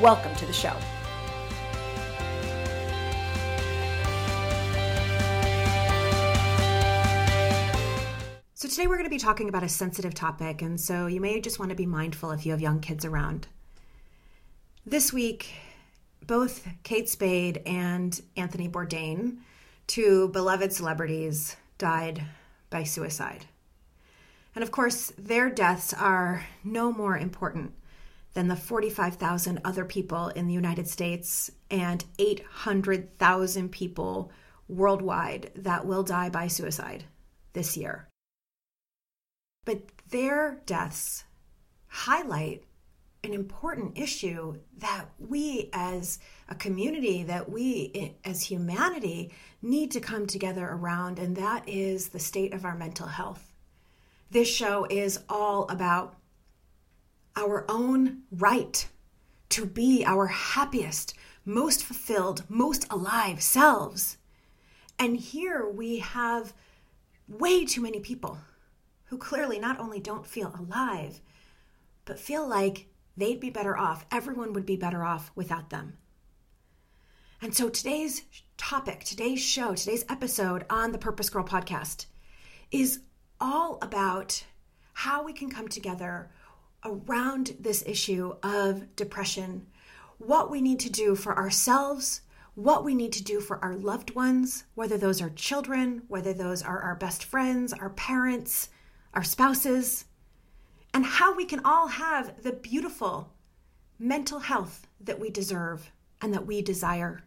Welcome to the show. So, today we're going to be talking about a sensitive topic, and so you may just want to be mindful if you have young kids around. This week, both Kate Spade and Anthony Bourdain, two beloved celebrities, died by suicide. And of course, their deaths are no more important than the 45,000 other people in the United States and 800,000 people worldwide that will die by suicide this year. But their deaths highlight an important issue that we as a community, that we as humanity need to come together around, and that is the state of our mental health. This show is all about our own right to be our happiest, most fulfilled, most alive selves. And here we have way too many people who clearly not only don't feel alive, but feel like they'd be better off, everyone would be better off without them. And so today's topic, today's show, today's episode on the Purpose Girl podcast is all about how we can come together around this issue of depression, what we need to do for ourselves, what we need to do for our loved ones, whether those are children, whether those are our best friends, our parents, our spouses, and how we can all have the beautiful mental health that we deserve and that we desire.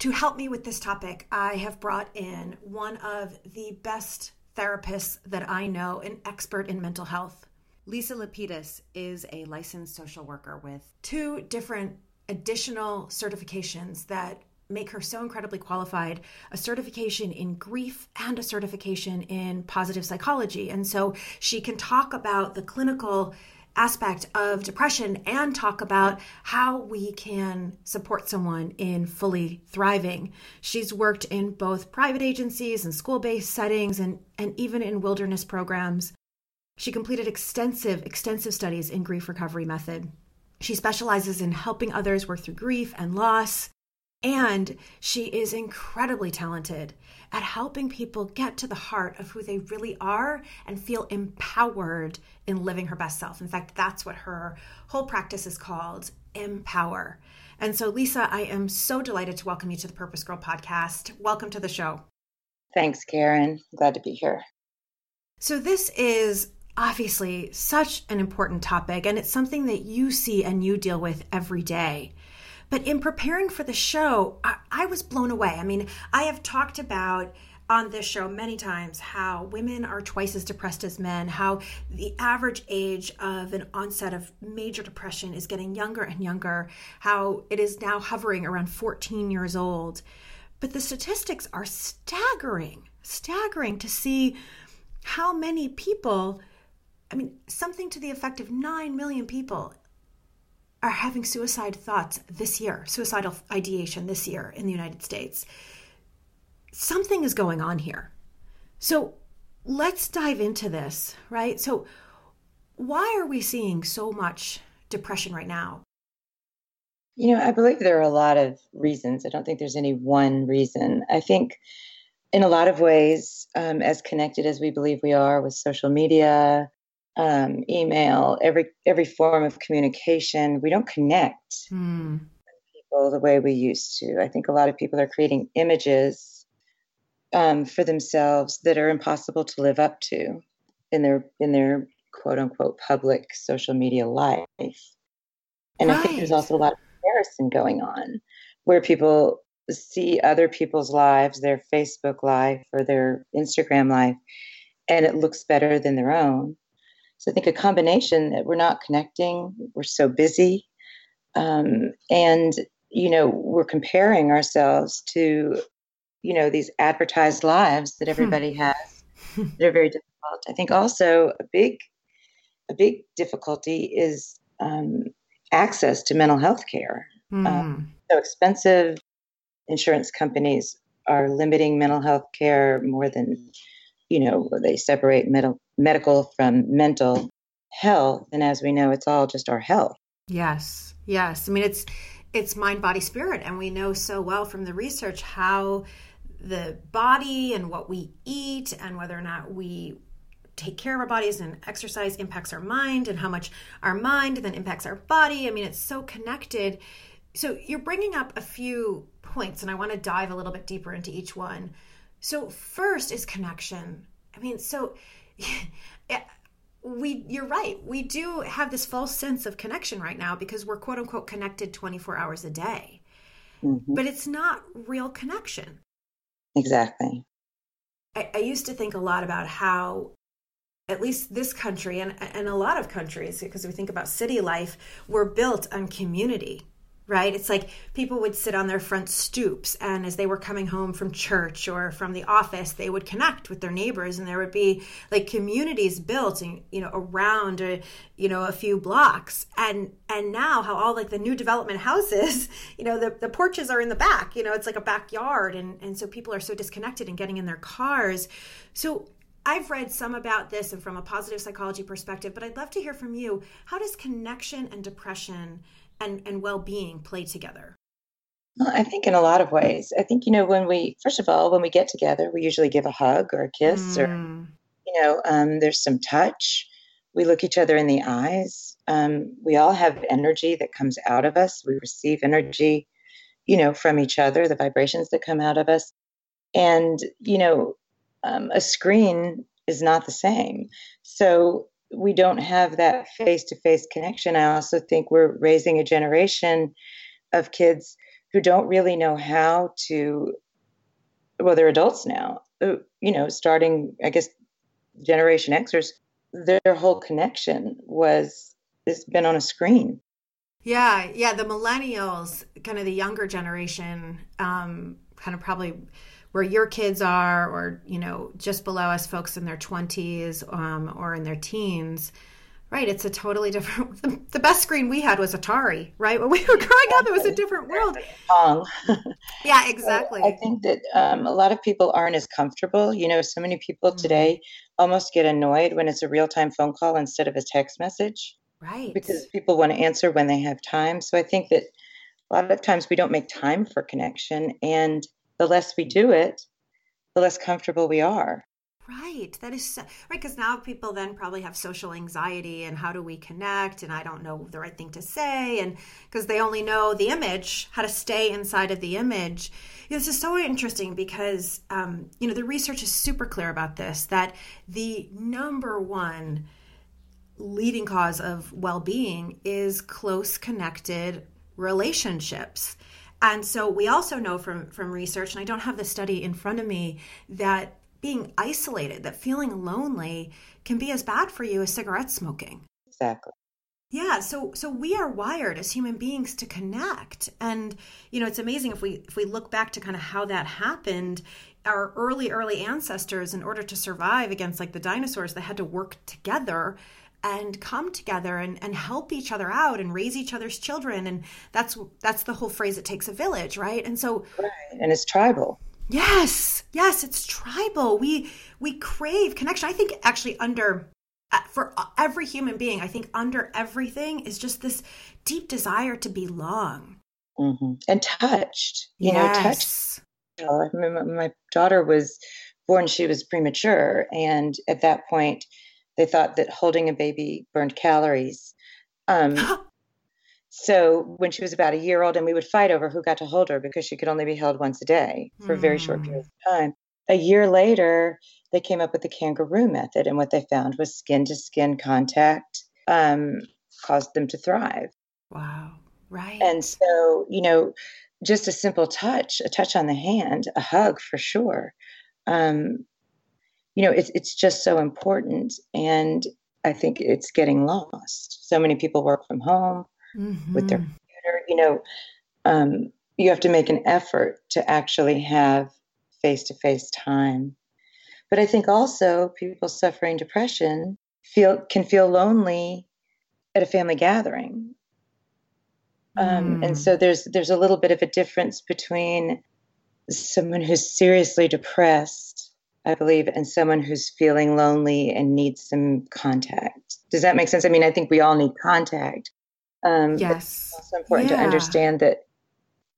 To help me with this topic, I have brought in one of the best therapists that I know, an expert in mental health. Lisa Lapidus is a licensed social worker with two different additional certifications that make her so incredibly qualified a certification in grief and a certification in positive psychology. And so she can talk about the clinical aspect of depression and talk about how we can support someone in fully thriving. She's worked in both private agencies and school based settings and, and even in wilderness programs. She completed extensive, extensive studies in grief recovery method. She specializes in helping others work through grief and loss. And she is incredibly talented at helping people get to the heart of who they really are and feel empowered in living her best self. In fact, that's what her whole practice is called Empower. And so, Lisa, I am so delighted to welcome you to the Purpose Girl podcast. Welcome to the show. Thanks, Karen. Glad to be here. So, this is obviously such an important topic, and it's something that you see and you deal with every day. But in preparing for the show, I, I was blown away. I mean, I have talked about on this show many times how women are twice as depressed as men, how the average age of an onset of major depression is getting younger and younger, how it is now hovering around 14 years old. But the statistics are staggering, staggering to see how many people I mean, something to the effect of 9 million people are having suicide thoughts this year, suicidal ideation this year in the United States. Something is going on here. So let's dive into this, right? So, why are we seeing so much depression right now? You know, I believe there are a lot of reasons. I don't think there's any one reason. I think, in a lot of ways, um, as connected as we believe we are with social media, um, email, every every form of communication. We don't connect mm. people the way we used to. I think a lot of people are creating images um, for themselves that are impossible to live up to in their in their quote unquote public social media life. And right. I think there's also a lot of comparison going on where people see other people's lives, their Facebook life or their Instagram life, and it looks better than their own. So I think a combination that we're not connecting, we're so busy, Um, and, you know, we're comparing ourselves to, you know, these advertised lives that hmm. everybody hmm. has that are very difficult. I think also a big, a big difficulty is um, access to mental health care. Mm. Um, so expensive. Insurance companies are limiting mental health care more than, you know, they separate med- medical from mental health. And as we know, it's all just our health. Yes, yes. I mean, it's it's mind, body, spirit, and we know so well from the research how the body and what we eat and whether or not we take care of our bodies and exercise impacts our mind and how much our mind then impacts our body. I mean, it's so connected. So you're bringing up a few points, and I want to dive a little bit deeper into each one. So first is connection. I mean, so we you're right. We do have this false sense of connection right now because we're quote unquote connected 24 hours a day. Mm-hmm. But it's not real connection. Exactly. I, I used to think a lot about how at least this country and, and a lot of countries, because we think about city life, were built on community right? It's like people would sit on their front stoops, and as they were coming home from church or from the office, they would connect with their neighbors, and there would be like communities built, and you know, around a, you know a few blocks. And and now how all like the new development houses, you know, the the porches are in the back. You know, it's like a backyard, and and so people are so disconnected and getting in their cars. So I've read some about this and from a positive psychology perspective, but I'd love to hear from you. How does connection and depression and, and well-being play together well, I think in a lot of ways. I think, you know, when we, first of all, when we get together, we usually give a hug or a kiss mm. or, you know, um, there's some touch. We look each other in the eyes. Um, we all have energy that comes out of us. We receive energy, you know, from each other, the vibrations that come out of us. And, you know, um, a screen is not the same. So we don't have that face to face connection. I also think we're raising a generation of kids who don't really know how to, well, they're adults now, uh, you know, starting, I guess, Generation Xers, their whole connection was, it's been on a screen. Yeah, yeah. The millennials, kind of the younger generation, um, kind of probably where your kids are or you know just below us folks in their 20s um, or in their teens right it's a totally different the, the, best screen we had was atari right? When we were growing up it was a different world. Yeah exactly. I think that um, a lot of people aren't as comfortable you know so many people mm-hmm. today almost get annoyed when it's a real-time phone call instead of a text message right. because people want to answer when they have time. So i think that a lot of times we don't make time for connection and the less we do it, the less comfortable we are. Right. That is so, right. Because now people then probably have social anxiety and how do we connect? And I don't know the right thing to say. And because they only know the image, how to stay inside of the image. This is so interesting because, um, you know, the research is super clear about this that the number one leading cause of well being is close connected relationships. And so we also know from from research, and I don't have the study in front of me, that being isolated, that feeling lonely can be as bad for you as cigarette smoking. Exactly. Yeah, so so we are wired as human beings to connect. And you know, it's amazing if we if we look back to kind of how that happened, our early early ancestors in order to survive against like the dinosaurs, they had to work together and come together and, and help each other out and raise each other's children. And that's that's the whole phrase it takes a village right? And so right. and it's tribal. Yes. Yes it's tribal. We we crave connection. I think actually under uh, for every human being i think under everything is just this deep desire to belong. Mm-hmm. and touched you yes. know touched. I my daughter was born she was premature. And at that point they thought that holding a baby burned calories. Um, so when she was about a year old, and we would fight over who got to hold her because she could only be held once a day for mm. very short hmm. periods of time. A year later, they came up with the kangaroo method, and what they found was skin to skin contact um, caused them to thrive. Wow. Right. And so, you know, just a simple touch, a touch on the hand, a hug for sure, um, you know, it's it's just so important, and I think it's getting lost. So many people work from home mm-hmm. with their mm-hmm. you know, um, you have to make an effort to actually have face to face time. But I think also people suffering depression feel can feel lonely at a family gathering. Um, mm. And so there's there's a little bit of a difference between someone who's seriously depressed, I believe, and someone who's feeling lonely and needs some contact. Does that make sense? I mean, I think we all need contact. Um, yes. It's also important yeah. to understand that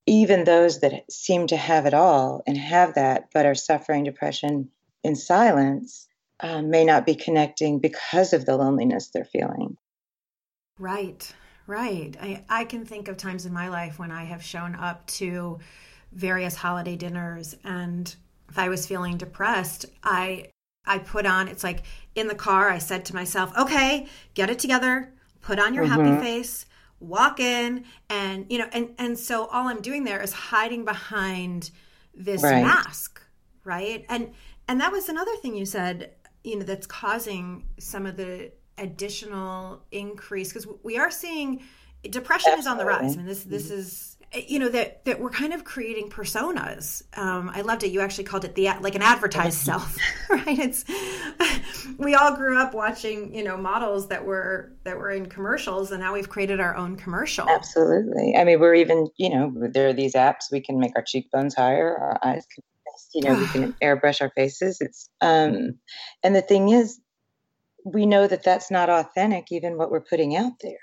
even those that seem to have it all and have that, but are suffering depression in silence, um, may not be connecting because of the loneliness they're feeling. Right, right. I, I can think of times in my life when I have shown up to various holiday dinners and if I was feeling depressed, I I put on it's like in the car I said to myself, "Okay, get it together, put on your mm-hmm. happy face, walk in and you know and and so all I'm doing there is hiding behind this right. mask, right? And and that was another thing you said, you know, that's causing some of the additional increase because we are seeing depression Absolutely. is on the rise. I mean, this this is you know that that we're kind of creating personas. Um, I loved it. You actually called it the like an advertised self, right? It's we all grew up watching you know models that were that were in commercials, and now we've created our own commercial. Absolutely. I mean, we're even you know there are these apps we can make our cheekbones higher, our eyes can you know we can airbrush our faces. It's um, and the thing is, we know that that's not authentic, even what we're putting out there.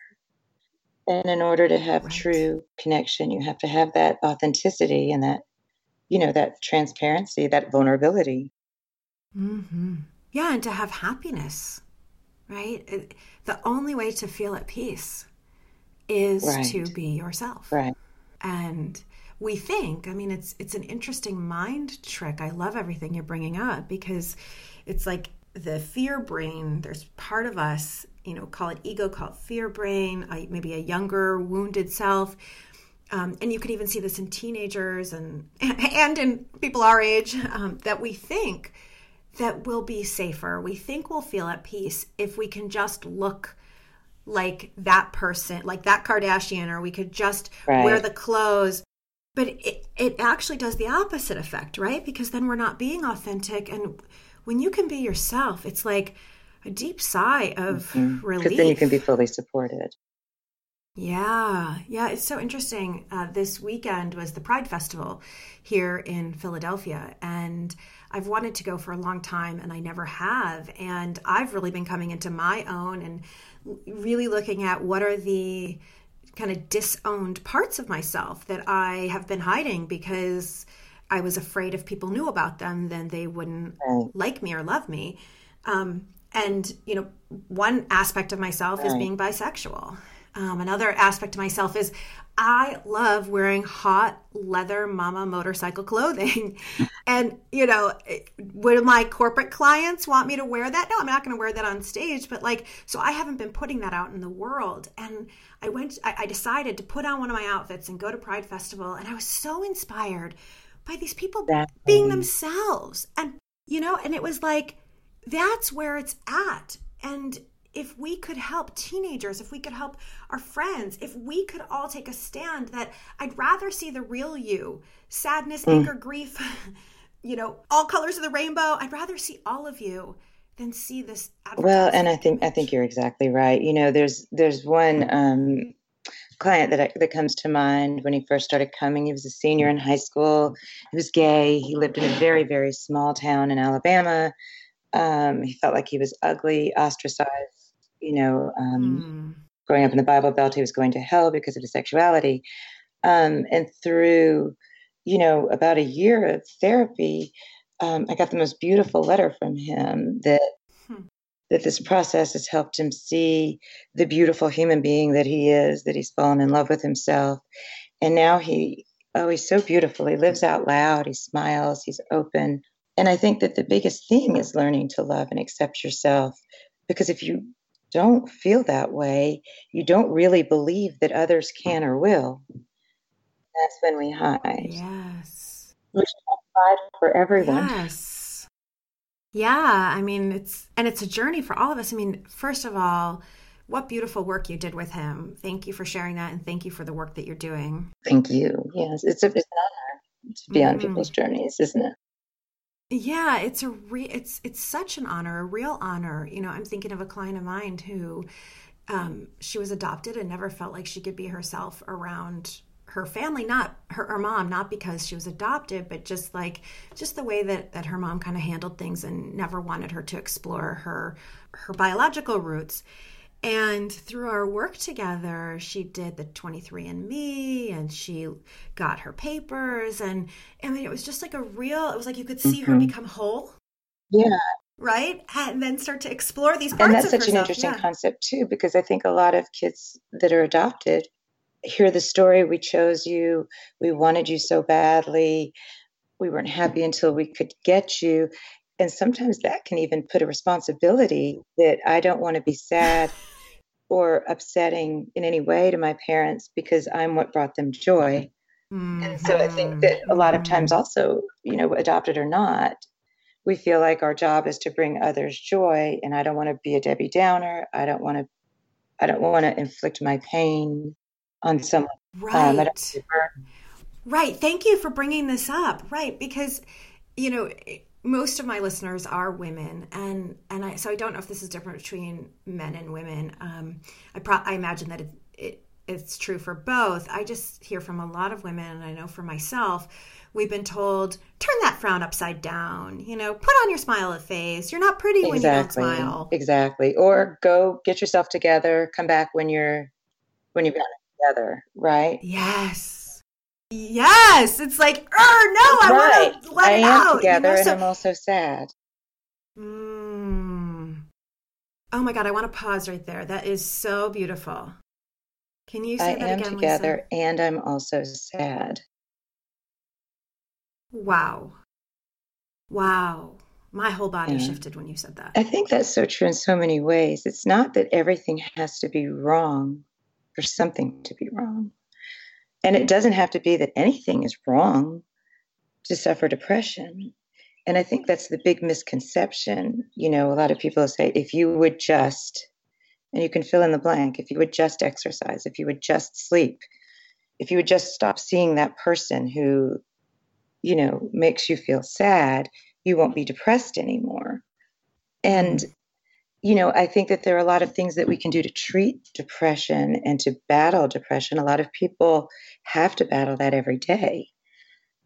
And in order to have right. true connection, you have to have that authenticity and that, you know, that transparency, that vulnerability. Mm-hmm. Yeah, and to have happiness, right? The only way to feel at peace is right. to be yourself. Right. And we think, I mean, it's it's an interesting mind trick. I love everything you're bringing up because it's like the fear brain. There's part of us you know, call it ego, call it fear brain, uh, maybe a younger wounded self. Um, and you can even see this in teenagers and and in people our age um, that we think that we'll be safer. We think we'll feel at peace if we can just look like that person, like that Kardashian, or we could just right. wear the clothes. But it, it actually does the opposite effect, right? Because then we're not being authentic. And when you can be yourself, it's like, a deep sigh of mm-hmm. relief. Because then you can be fully supported. Yeah, yeah, it's so interesting. Uh, this weekend was the Pride Festival here in Philadelphia, and I've wanted to go for a long time, and I never have. And I've really been coming into my own and really looking at what are the kind of disowned parts of myself that I have been hiding because I was afraid if people knew about them, then they wouldn't right. like me or love me. Um, and you know one aspect of myself right. is being bisexual. Um, another aspect of myself is i love wearing hot leather mama motorcycle clothing. And you know would my corporate clients want me to wear that? No i'm not going to wear that on stage but like so i haven't been putting that out in the world. And i went I, I decided to put on one of my outfits and go to pride festival and i was so inspired by these people that being themselves. And you know and it was like that's where it's at. And if we could help teenagers, if we could help our friends, if we could all take a stand that I'd rather see the real you, sadness, mm. anger, grief, you know, all colors of the rainbow. I'd rather see all of you than see this. Well, and I think I think you're exactly right. You know, there's there's one um, client that I, that comes to mind when he first started coming. He was a senior in high school. He was gay. He lived in a very very small town in Alabama. Um, he felt like he was ugly, ostracized. You know, um, mm. growing up in the Bible Belt, he was going to hell because of his sexuality. Um, and through, you know, about a year of therapy, um, I got the most beautiful letter from him that hmm. that this process has helped him see the beautiful human being that he is, that he's fallen in love with himself, and now he oh he's so beautiful. He lives out loud. He smiles. He's open. And I think that the biggest thing is learning to love and accept yourself. Because if you don't feel that way, you don't really believe that others can or will. That's when we hide. Yes. We should hide for everyone. Yes. Yeah. I mean, it's, and it's a journey for all of us. I mean, first of all, what beautiful work you did with him. Thank you for sharing that, and thank you for the work that you're doing. Thank you. Yes, it's, a, it's an honor to be mm-hmm. on people's journeys, isn't it? Yeah, it's a re- it's it's such an honor, a real honor. You know, I'm thinking of a client of mine who um, she was adopted and never felt like she could be herself around her family not her, her mom not because she was adopted but just like just the way that that her mom kind of handled things and never wanted her to explore her her biological roots and through our work together she did the 23andme and she got her papers and i mean it was just like a real it was like you could see mm-hmm. her become whole yeah right and then start to explore these parts and that's such herself. an interesting yeah. concept too because i think a lot of kids that are adopted hear the story we chose you we wanted you so badly we weren't happy until we could get you and sometimes that can even put a responsibility that i don't want to be sad or upsetting in any way to my parents because i'm what brought them joy mm-hmm. and so i think that a lot of times mm-hmm. also you know adopted or not we feel like our job is to bring others joy and i don't want to be a debbie downer i don't want to i don't want to inflict my pain on someone. Um, right. Um, right. Thank you for bringing this up. Right. Because, you know, most of my listeners are women and and I so I don't know if this is different between men and women. Um, I pro- I imagine that it, it it's true for both. I just hear from a lot of women and I know for myself we've been told turn that frown upside down you know put on your smile of face you're not pretty when you don't smile exactly or go get yourself together come back when you're when you've got it together, right? Yes. Yes. It's like, er, no, I right. want to let I it am out. together you know, so, and I'm also sad. Mm. Oh my God, I want to pause right there. That is so beautiful. Can you say that? I that am again, together Lisa? and I'm also sad. Wow. Wow. My whole body shifted when you said that. I think that's so true in so many ways. It's not that everything has to be wrong for something to be wrong. And it doesn't have to be that anything is wrong to suffer depression. And I think that's the big misconception. You know, a lot of people say, if you would just, and you can fill in the blank, if you would just exercise, if you would just sleep, if you would just stop seeing that person who, you know, makes you feel sad, you won't be depressed anymore. And you know, I think that there are a lot of things that we can do to treat depression and to battle depression. A lot of people have to battle that every day.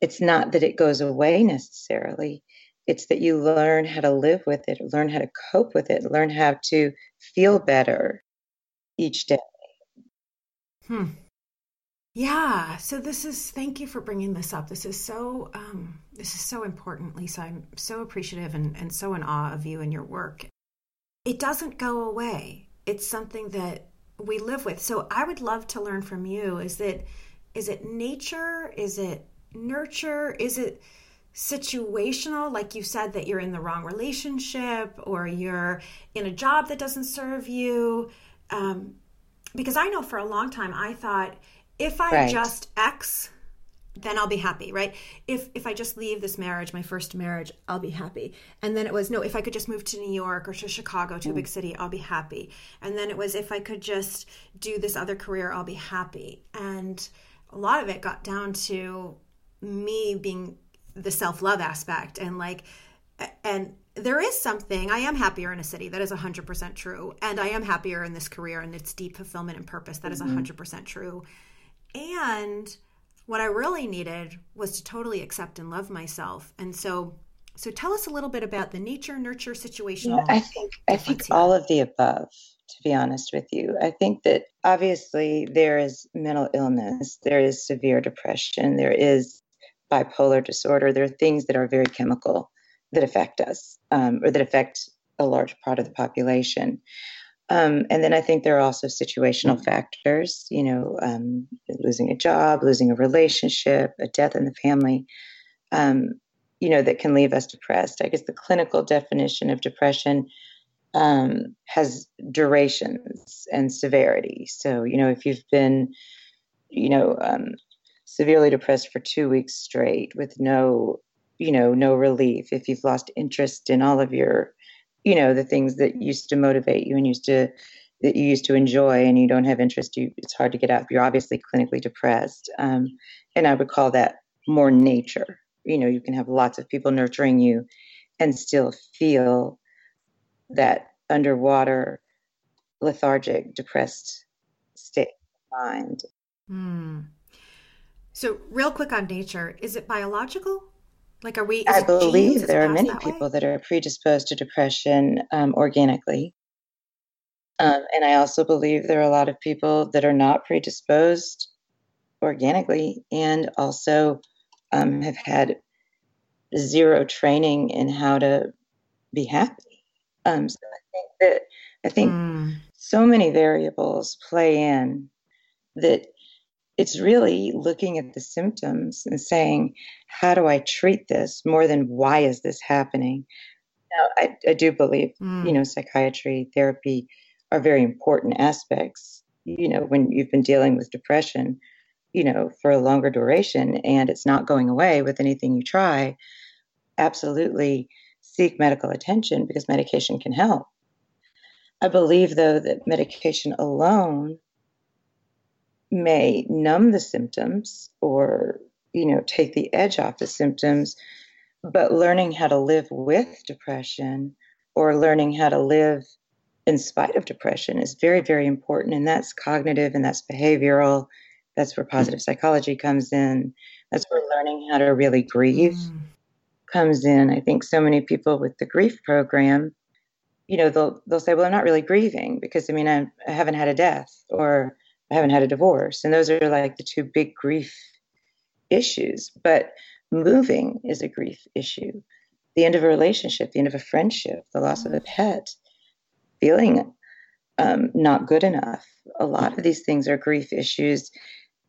It's not that it goes away necessarily, it's that you learn how to live with it, learn how to cope with it, learn how to feel better each day. Hmm. Yeah. So this is thank you for bringing this up. This is so um, this is so important, Lisa. I'm so appreciative and, and so in awe of you and your work it doesn't go away. It's something that we live with. So I would love to learn from you is it is it nature? Is it nurture? Is it situational like you said that you're in the wrong relationship or you're in a job that doesn't serve you um, because i know for a long time i thought if i right. just x then I'll be happy, right? If if I just leave this marriage, my first marriage, I'll be happy. And then it was no, if I could just move to New York or to Chicago, to a big mm. city, I'll be happy. And then it was if I could just do this other career, I'll be happy. And a lot of it got down to me being the self-love aspect and like and there is something i am happier in a city that is 100% true and i am happier in this career and its deep fulfillment and purpose That is mm-hmm. 100% true and what I really needed was to totally accept and love myself. And so so tell us a little bit about the nature nurture situation. Yeah, I think I think all of the above to be honest with you. I think that obviously there is mental illness, there is severe depression, there is bipolar disorder, there are things that are very chemical that affect us um, or that affect a large part of the population. Um, and then I think there are also situational factors, you know, um, losing a job, losing a relationship, a death in the family, um, you know, that can leave us depressed. I guess the clinical definition of depression um, has durations and severity. So, you know, if you've been, you know, um, severely depressed for two weeks straight with no, you know, no relief, if you've lost interest in all of your you know the things that used to motivate you and used to that you used to enjoy and you don't have interest, you, it's hard to get up. You're obviously clinically depressed. Um, and I would call that more nature. You know, you can have lots of people nurturing you and still feel that underwater, lethargic, depressed state of mind. Mm. So, real quick on nature, is it biological? Like, are we? I believe there are many people way? that are predisposed to depression um, organically. Um, and I also believe there are a lot of people that are not predisposed organically and also um, have had zero training in how to be happy. Um, so I think that I think mm. so many variables play in that it's really looking at the symptoms and saying, how do I treat this more than why is this happening? Now, I, I do believe, mm. you know, psychiatry, therapy are very important aspects. You know, when you've been dealing with depression, you know, for a longer duration and it's not going away with anything you try, absolutely seek medical attention because medication can help. I believe, though, that medication alone may numb the symptoms or, you know, take the edge off the symptoms, but learning how to live with depression or learning how to live in spite of depression is very, very important. And that's cognitive and that's behavioral. That's where positive psychology comes in. That's where learning how to really grieve mm. comes in. I think so many people with the grief program, you know, they'll they'll say, "Well, I'm not really grieving because I mean, I, I haven't had a death or I haven't had a divorce," and those are like the two big grief issues. But moving is a grief issue. The end of a relationship, the end of a friendship, the loss of a pet, feeling um, not good enough. A lot of these things are grief issues,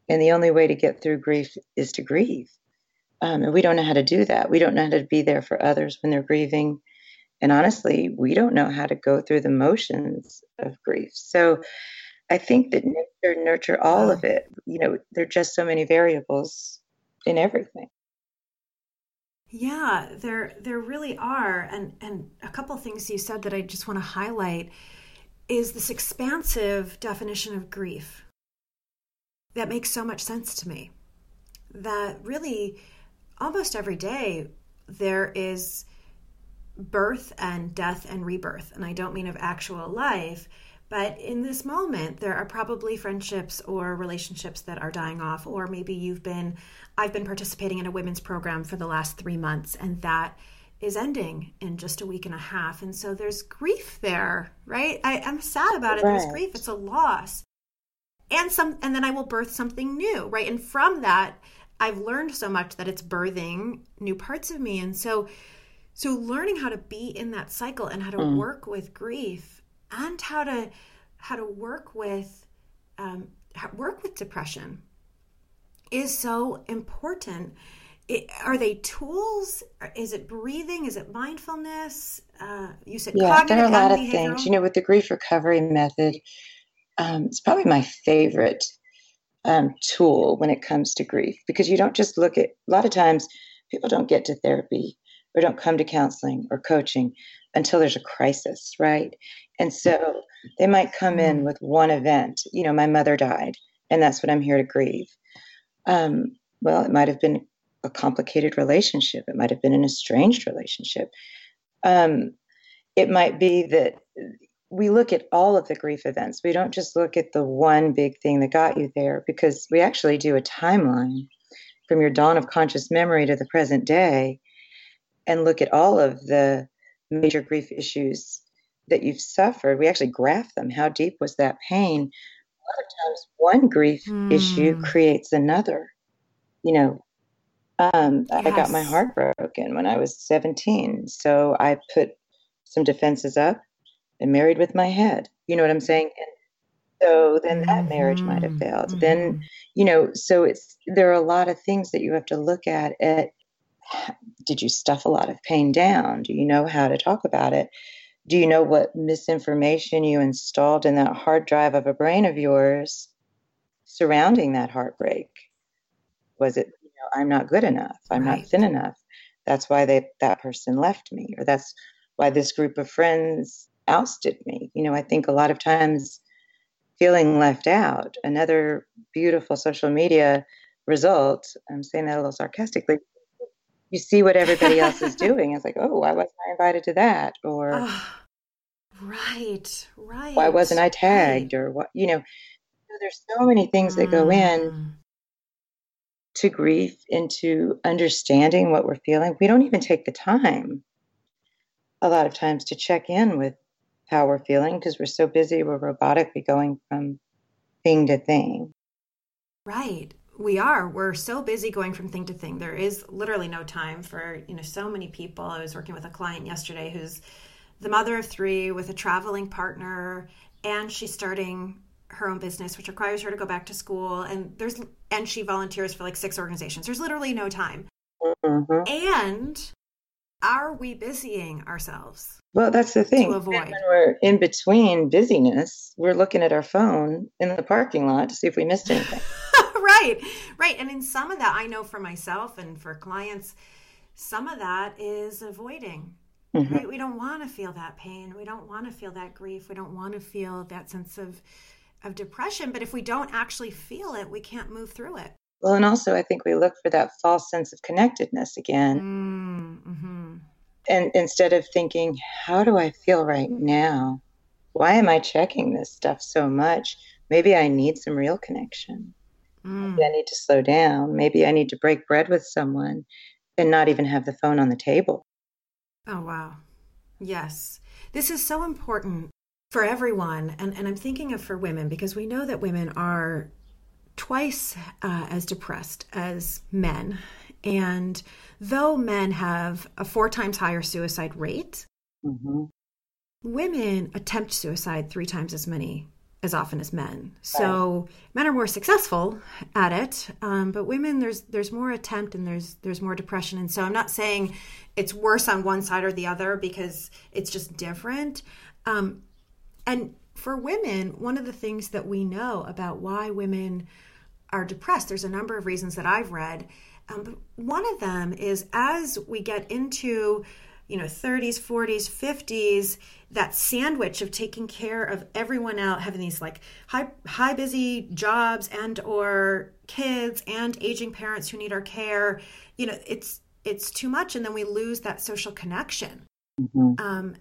and the only way to get through grief is to grieve. Um, and we don't know how to do that. We don't know how to be there for others when they're grieving. And honestly, we don't know how to go through the motions of grief. So I think that mm-hmm. nurture, nurture all of it. You know, there are just so many variables in everything. Yeah, there there really are, and and a couple things you said that I just want to highlight is this expansive definition of grief. That makes so much sense to me. That really, almost every day, there is birth and death and rebirth, and I don't mean of actual life, but in this moment, there are probably friendships or relationships that are dying off, or maybe you've been, I've been participating in a women's program for the last three months, and that is ending in just a week and a half. And so there's grief there, right? I, am sad about it. Right. There's grief. It's a loss. And some and then I will birth something new, right? And from that, I've learned so much that it's birthing new parts of me. And so so learning how to be in that cycle and how to mm. work with grief and how to how to work with um, work with depression is so important. It, are they tools? Is it breathing? Is it mindfulness? Uh, you said yeah, there are a lot of things. You know, with the grief recovery method, um, it's probably my favorite um, tool when it comes to grief because you don't just look at. A lot of times, people don't get to therapy or don't come to counseling or coaching until there's a crisis, right? And so they might come in mm. with one event, you know, my mother died, and that's what I'm here to grieve. Um, well, it might have been a complicated relationship, it might have been an estranged relationship. Um, it might be that we look at all of the grief events. We don't just look at the one big thing that got you there because we actually do a timeline from your dawn of conscious memory to the present day and look at all of the major grief issues that you've suffered, we actually graph them. How deep was that pain? A lot of times, one grief mm. issue creates another. You know, um, yes. I got my heart broken when I was 17. So I put some defenses up and married with my head. You know what I'm saying? And so then that marriage might have mm-hmm. failed. Mm-hmm. Then, you know, so it's there are a lot of things that you have to look at. At did you stuff a lot of pain down? Do you know how to talk about it? do you know what misinformation you installed in that hard drive of a brain of yours surrounding that heartbreak? Was it, you know, I'm not good enough, I'm right. not thin enough. That's why they that person left me, or that's why this group of friends ousted me. You know, I think a lot of times feeling left out. Another beautiful social media result. I'm saying that a little sarcastically. You see what everybody else is doing. It's like, oh, why wasn't I invited to that? Or oh, right, right. Why wasn't I tagged? Right. Or what? You know, there's so many things that go in mm. to grief, into understanding what we're feeling. We don't even take the time a lot of times to check in with how we're feeling because we're so busy, we're robotically going from thing to thing. Right. We are. We're so busy going from thing to thing. There is literally no time for, you know, so many people. I was working with a client yesterday who's the mother of three with a traveling partner, and she's starting her own business, which requires her to go back to school. And there's and she volunteers for like six organizations. There's literally no time. Mm-hmm. And are we busying ourselves? Well, that's the thing. To avoid. When we're in between busyness, we're looking at our phone in the parking lot to see if we missed anything. right, right. And in some of that, I know for myself and for clients, some of that is avoiding. Mm-hmm. Right? We don't want to feel that pain. We don't want to feel that grief. We don't want to feel that sense of of depression. But if we don't actually feel it, we can't move through it. Well, and also I think we look for that false sense of connectedness again. Mm-hmm. And instead of thinking, how do I feel right now? Why am I checking this stuff so much? Maybe I need some real connection. Mm. Maybe I need to slow down. Maybe I need to break bread with someone and not even have the phone on the table. Oh, wow. Yes. This is so important for everyone. And, and I'm thinking of for women because we know that women are twice uh, as depressed as men. And though men have a four times higher suicide rate, mm-hmm. women attempt suicide three times as many as often as men. So men are more successful at it, um, but women there's there's more attempt and there's there's more depression. And so I'm not saying it's worse on one side or the other because it's just different. Um, and for women, one of the things that we know about why women are depressed, there's a number of reasons that I've read. Um, but one of them is as we get into you know 30s 40s 50s that sandwich of taking care of everyone out having these like high high busy jobs and or kids and aging parents who need our care you know it's it's too much and then we lose that social connection mm-hmm. um,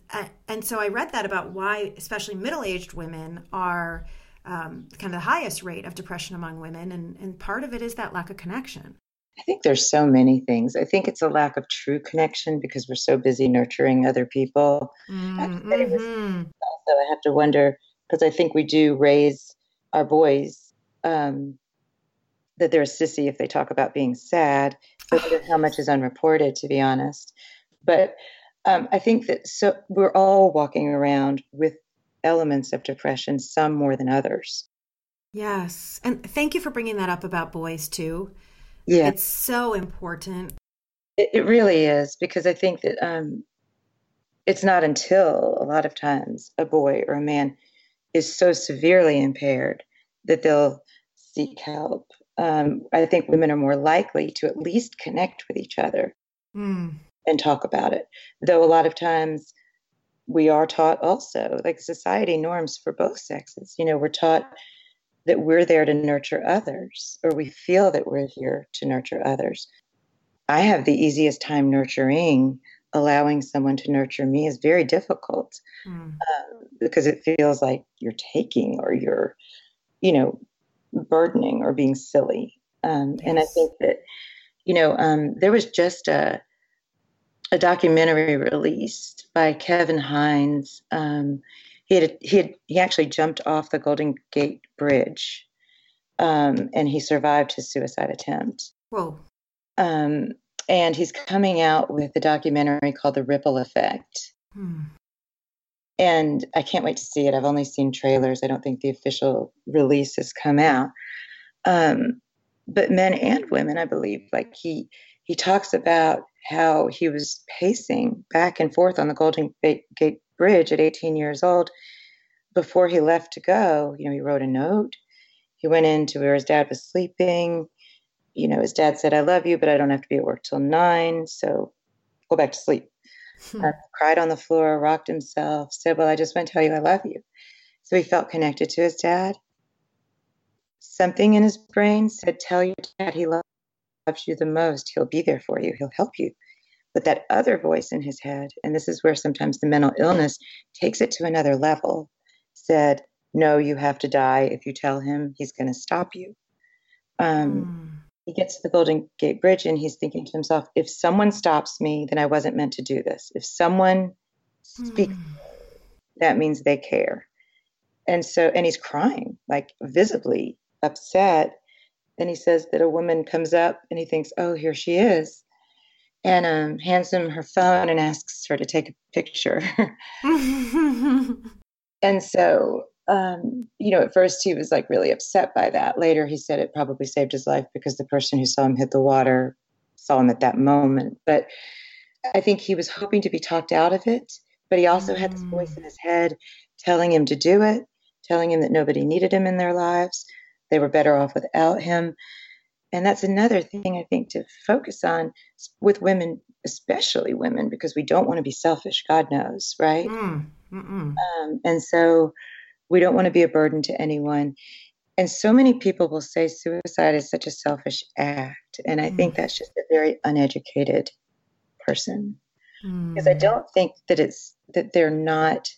and so i read that about why especially middle-aged women are um, kind of the highest rate of depression among women and, and part of it is that lack of connection I think there's so many things. I think it's a lack of true connection because we're so busy nurturing other people. Mm-hmm. Also, I have to wonder because I think we do raise our boys um, that they're a sissy if they talk about being sad. So how much is unreported, to be honest. But um, I think that so we're all walking around with elements of depression, some more than others. Yes, and thank you for bringing that up about boys too yeah. It's so important. It, it really is because I think that um, it's not until a lot of times a boy or a man is so severely impaired that they'll seek help. Um, I think women are more likely to at least connect with each other mm. and talk about it. Though a lot of times we are taught also, like society norms for both sexes. You know, we're taught that we're there to nurture others, or we feel that we're here to nurture others. I have the easiest time nurturing. Allowing someone to nurture me is very difficult mm. um, because it feels like you're taking or you're, you know, burdening or being silly. Um, yes. And I think that, you know, um, there was just a a documentary released by Kevin Hines. Um, he had he had he actually jumped off the Golden Gate Bridge, um, and he survived his suicide attempt. Whoa. Um, and he's coming out with a documentary called The Ripple Effect. Hmm. And I can't wait to see it. I've only seen trailers. I don't think the official release has come out. Um, but men and women, I believe, like he he talks about how he was pacing back and forth on the Golden Gate bridge at 18 years old. Before he left to go, you know, he wrote a note. He went into where his dad was sleeping. You know, his dad said, I love you, but I don't have to be at work till nine. So go back to sleep. Hmm. Uh, cried on the floor, rocked himself, said, Well, I just want to tell you I love you. So he felt connected to his dad. something in his brain said, Tell your dad he loves you the most. He'll be there for you, he'll help you. But that other voice in his head, and this is where sometimes the mental illness takes it to another level, said, No, you have to die. If you tell him, he's going to stop you. Um, mm. He gets to the Golden Gate Bridge and he's thinking to himself, If someone stops me, then I wasn't meant to do this. If someone speaks, mm. that means they care. And so, and he's crying, like visibly upset. Then he says that a woman comes up and he thinks, Oh, here she is and um, hands him her phone and asks her to take a picture. and so, um, you know, at first he was like really upset by that. Later, he said it probably saved his life because the person who saw him hit the water saw him at that moment. But I think he was hoping to be talked out of it, but he also mm. had this voice in his head telling him to do it, telling him that nobody needed him in their lives. They were better off without him. And that's another thing I think to focus on with women, especially women, because we don't want to be selfish, God knows, right? Mm, um, and so we don't want to be a burden to anyone. And so many people will say suicide is such a selfish act. And I mm. think that's just a very uneducated person. Mm. Because I don't think that it's that they're not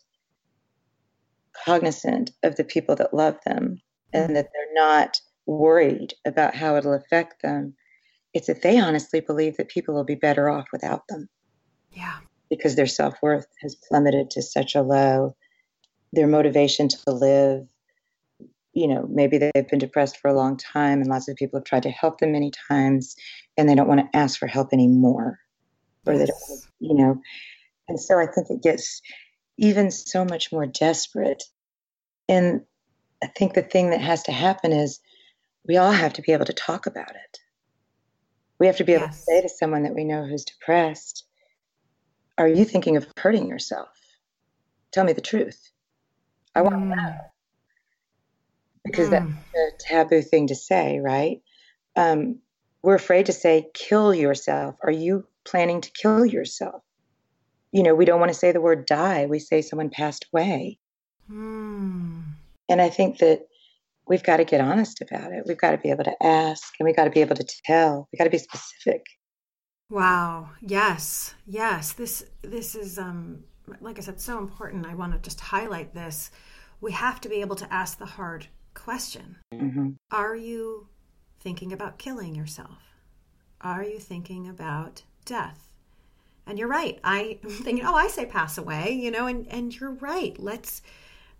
cognizant of the people that love them and mm. that they're not worried about how it'll affect them. It's that they honestly believe that people will be better off without them. Yeah. Because their self worth has plummeted to such a low, their motivation to live, you know, maybe they've been depressed for a long time and lots of people have tried to help them many times and they don't want to ask for help anymore. Or they don't, you know. And so I think it gets even so much more desperate. And I think the thing that has to happen is we all have to be able to talk about it. We have to be able yes. to say to someone that we know who's depressed, Are you thinking of hurting yourself? Tell me the truth. I want mm. to know. Because mm. that's a taboo thing to say, right? Um, we're afraid to say, Kill yourself. Are you planning to kill yourself? You know, we don't want to say the word die. We say someone passed away. Mm. And I think that we've got to get honest about it. We've got to be able to ask and we've got to be able to tell. We've got to be specific. Wow. Yes. Yes. This this is um like I said so important. I want to just highlight this. We have to be able to ask the hard question. Mm-hmm. Are you thinking about killing yourself? Are you thinking about death? And you're right. I am thinking, oh, I say pass away, you know, and and you're right. Let's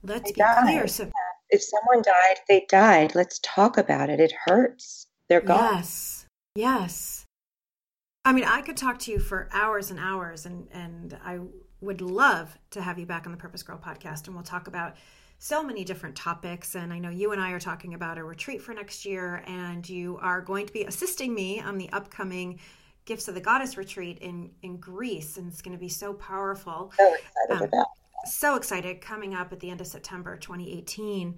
let's be clear. So if someone died, they died. Let's talk about it. It hurts. They're gone. Yes. Yes. I mean, I could talk to you for hours and hours, and, and I would love to have you back on the Purpose Girl podcast, and we'll talk about so many different topics. And I know you and I are talking about a retreat for next year, and you are going to be assisting me on the upcoming Gifts of the Goddess retreat in, in Greece, and it's going to be so powerful. So excited um, about so excited coming up at the end of September 2018.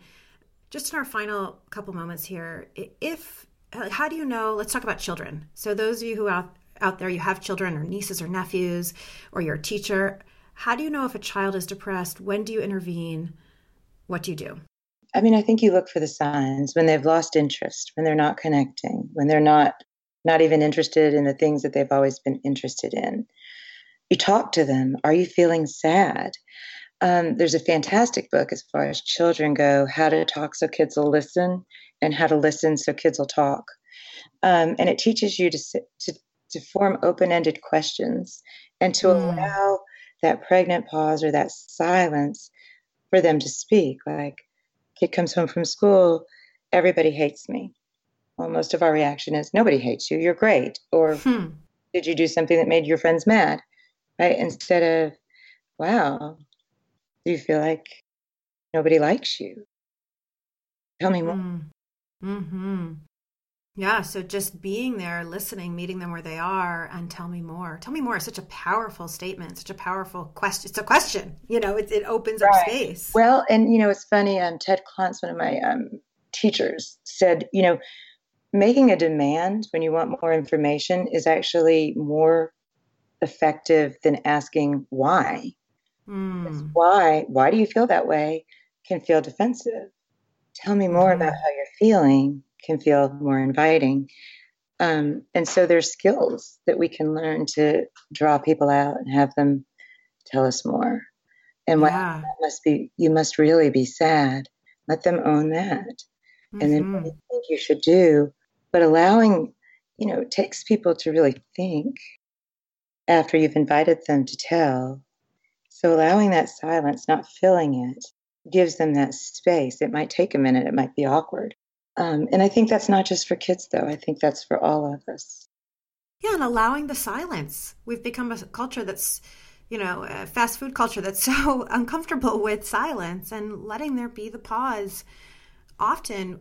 Just in our final couple moments here, if how do you know? Let's talk about children. So those of you who out out there, you have children or nieces or nephews, or you're a teacher. How do you know if a child is depressed? When do you intervene? What do you do? I mean, I think you look for the signs when they've lost interest, when they're not connecting, when they're not not even interested in the things that they've always been interested in. You talk to them. Are you feeling sad? Um, there's a fantastic book as far as children go how to talk so kids will listen and how to listen so kids will talk. Um, and it teaches you to, to, to form open ended questions and to mm. allow that pregnant pause or that silence for them to speak. Like, kid comes home from school, everybody hates me. Well, most of our reaction is, nobody hates you, you're great. Or, hmm. did you do something that made your friends mad? Right? Instead of, wow, do you feel like nobody likes you? Tell me more. Mm. Hmm. Yeah. So just being there, listening, meeting them where they are, and tell me more. Tell me more. Is such a powerful statement. Such a powerful question. It's a question. You know, it, it opens right. up space. Well, and you know, it's funny. Um, Ted Klontz, one of my um, teachers, said, you know, making a demand when you want more information is actually more effective than asking why. Mm. Why? Why do you feel that way? Can feel defensive. tell me more mm-hmm. about how you're feeling can feel more inviting. Um, and so there's skills that we can learn to draw people out and have them tell us more. And what yeah. must be, you must really be sad. Let them own that. Mm-hmm. And then what do you mm-hmm. think you should do? But allowing, you know, it takes people to really think after you've invited them to tell. So allowing that silence, not filling it, gives them that space. It might take a minute, it might be awkward. Um, and I think that's not just for kids, though. I think that's for all of us. Yeah, and allowing the silence. We've become a culture that's, you know, a fast food culture that's so uncomfortable with silence and letting there be the pause. Often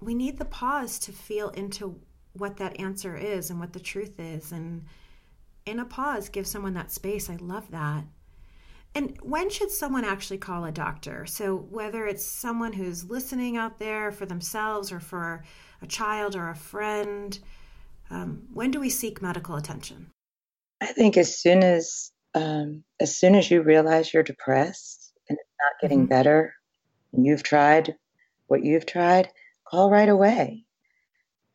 we need the pause to feel into what that answer is and what the truth is. And in a pause, give someone that space. I love that. And when should someone actually call a doctor? So, whether it's someone who's listening out there for themselves or for a child or a friend, um, when do we seek medical attention? I think as soon as um, as soon as you realize you're depressed and it's not getting mm-hmm. better, and you've tried what you've tried, call right away.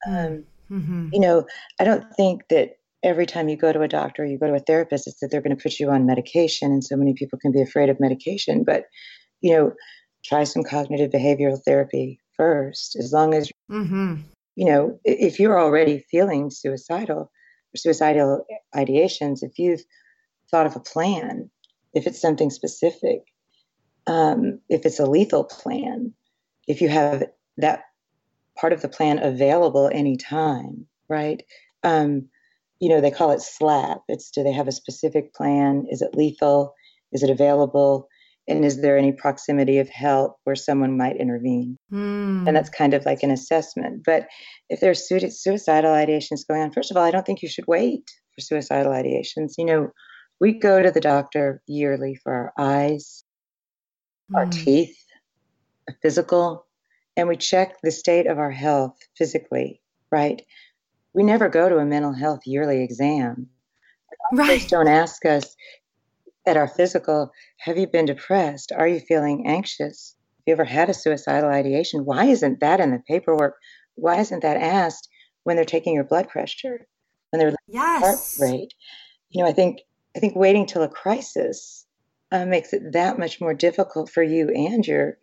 Um, mm-hmm. You know, I don't think that every time you go to a doctor, you go to a therapist, it's that they're going to put you on medication. And so many people can be afraid of medication. But, you know, try some cognitive behavioral therapy first, as long as, mm-hmm. you know, if you're already feeling suicidal suicidal ideations, if you've thought of a plan, if it's something specific, um, if it's a lethal plan, if you have that part of the plan available anytime, right? Um, you know, they call it SLAP. It's do they have a specific plan? Is it lethal? Is it available? And is there any proximity of help where someone might intervene? Mm. And that's kind of like an assessment. But if there's suicidal ideations going on, first of all, I don't think you should wait for suicidal ideations. You know, we go to the doctor yearly for our eyes, mm. our teeth, a physical, and we check the state of our health physically, right? We never go to a mental health yearly exam. Right. Don't ask us at our physical, have you been depressed? Are you feeling anxious? Have you ever had a suicidal ideation? Why isn't that in the paperwork? Why isn't that asked when they're taking your blood pressure? When they're yes. heart rate? You know, I think I think waiting till a crisis uh, makes it that much more difficult for you and your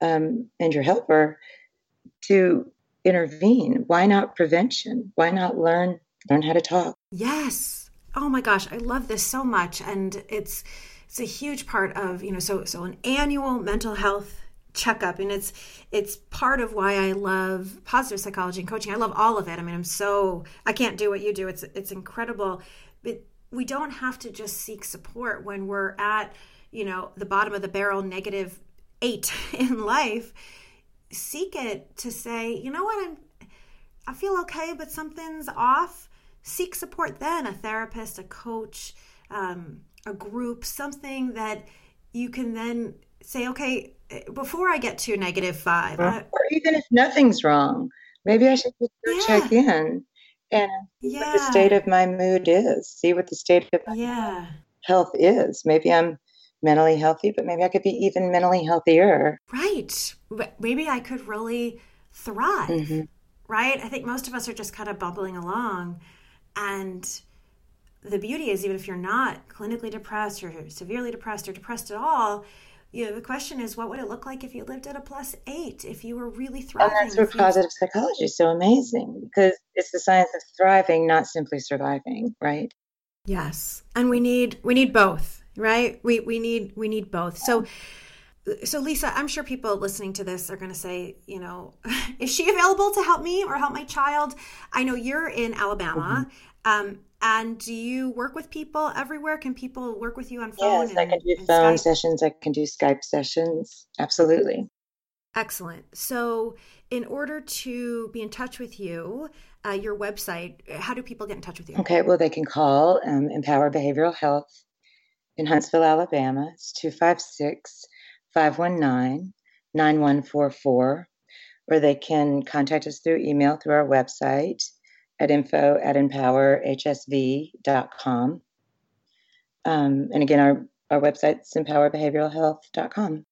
um, and your helper to intervene? Why not prevention? Why not learn learn how to talk? Yes. Oh my gosh, I love this so much and it's it's a huge part of, you know, so so an annual mental health checkup and it's it's part of why I love positive psychology and coaching. I love all of it. I mean, I'm so I can't do what you do. It's it's incredible. But we don't have to just seek support when we're at, you know, the bottom of the barrel negative 8 in life seek it to say, you know what, I'm I feel okay, but something's off. Seek support then, a therapist, a coach, um, a group, something that you can then say, okay, before I get to negative five. Or, or even if nothing's wrong, maybe I should just yeah. check in and yeah. what the state of my mood is, see what the state of my yeah. health is. Maybe I'm mentally healthy, but maybe I could be even mentally healthier. Right. Maybe I could really thrive. Mm-hmm. Right. I think most of us are just kind of bubbling along. And the beauty is, even if you're not clinically depressed or severely depressed or depressed at all, you know, the question is, what would it look like if you lived at a plus eight, if you were really thriving? And that's where positive psychology is so amazing because it's the science of thriving, not simply surviving, right? Yes. And we need we need both right? We we need we need both. So so lisa i'm sure people listening to this are going to say you know is she available to help me or help my child? I know you're in alabama. Mm-hmm. um, and do you work with people everywhere? Can people work with you on phone yes and, i can do phone Skype? sessions. I can do skype sessions. Absolutely. Excellent. So in order to be in touch with you uh, your website how do people get in touch with you? Okay well they can call um, empower behavioral health in Huntsville, Alabama. It's 256 519 9144. Or they can contact us through email through our website at info at empowerhsv.com. Um, and again, our, our website is empowerbehavioralhealth.com.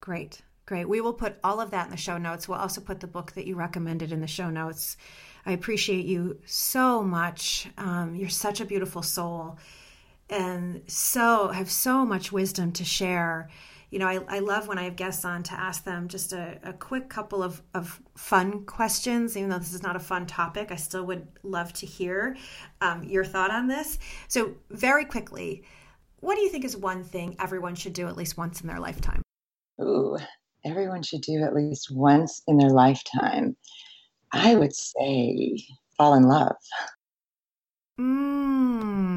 Great. Great. We will put all of that in the show notes. We'll also put the book that you recommended in the show notes. I appreciate you so much. Um, you're such a beautiful soul and so have so much wisdom to share. You know, I, I love when I have guests on to ask them just a, a quick couple of, of fun questions. Even though this is not a fun topic, I still would love to hear um, your thought on this. So, very quickly, what do you think is one thing everyone should do at least once in their lifetime? Ooh, everyone should do at least once in their lifetime. I would say fall in love. Mmm.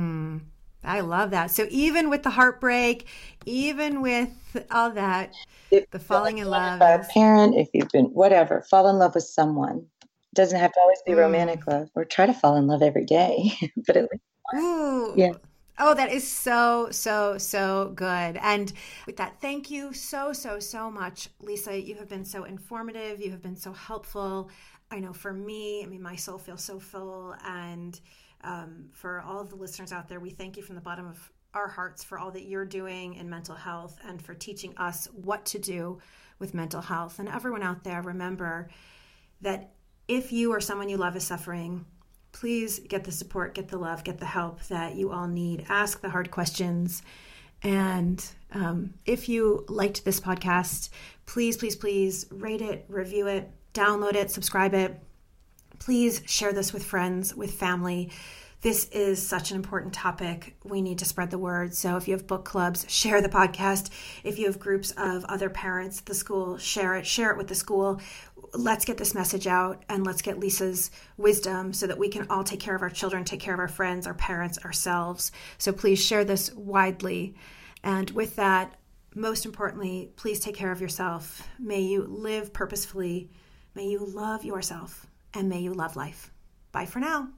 I love that. So even with the heartbreak, even with all that, if the falling in love by a parent, if you've been whatever, fall in love with someone. It doesn't have to always be mm. romantic love, or try to fall in love every day, but at least. Ooh. Yeah. Oh, that is so, so, so good. And with that, thank you so, so, so much, Lisa. You have been so informative. You have been so helpful. I know for me, I mean, my soul feels so full. And um, for all of the listeners out there, we thank you from the bottom of our hearts for all that you're doing in mental health and for teaching us what to do with mental health. And everyone out there, remember that if you or someone you love is suffering, please get the support, get the love, get the help that you all need. Ask the hard questions. And um, if you liked this podcast, please, please, please rate it, review it, download it, subscribe it. Please share this with friends, with family. This is such an important topic. We need to spread the word. So if you have book clubs, share the podcast. If you have groups of other parents at the school, share it, share it with the school let's get this message out and let's get Lisa's wisdom so that we can all take care of our children, take care of our friends, our parents, ourselves. So please share this widely. And with that, most importantly, please take care of yourself. May you live purposefully. May you love yourself and may you love life. Bye for now.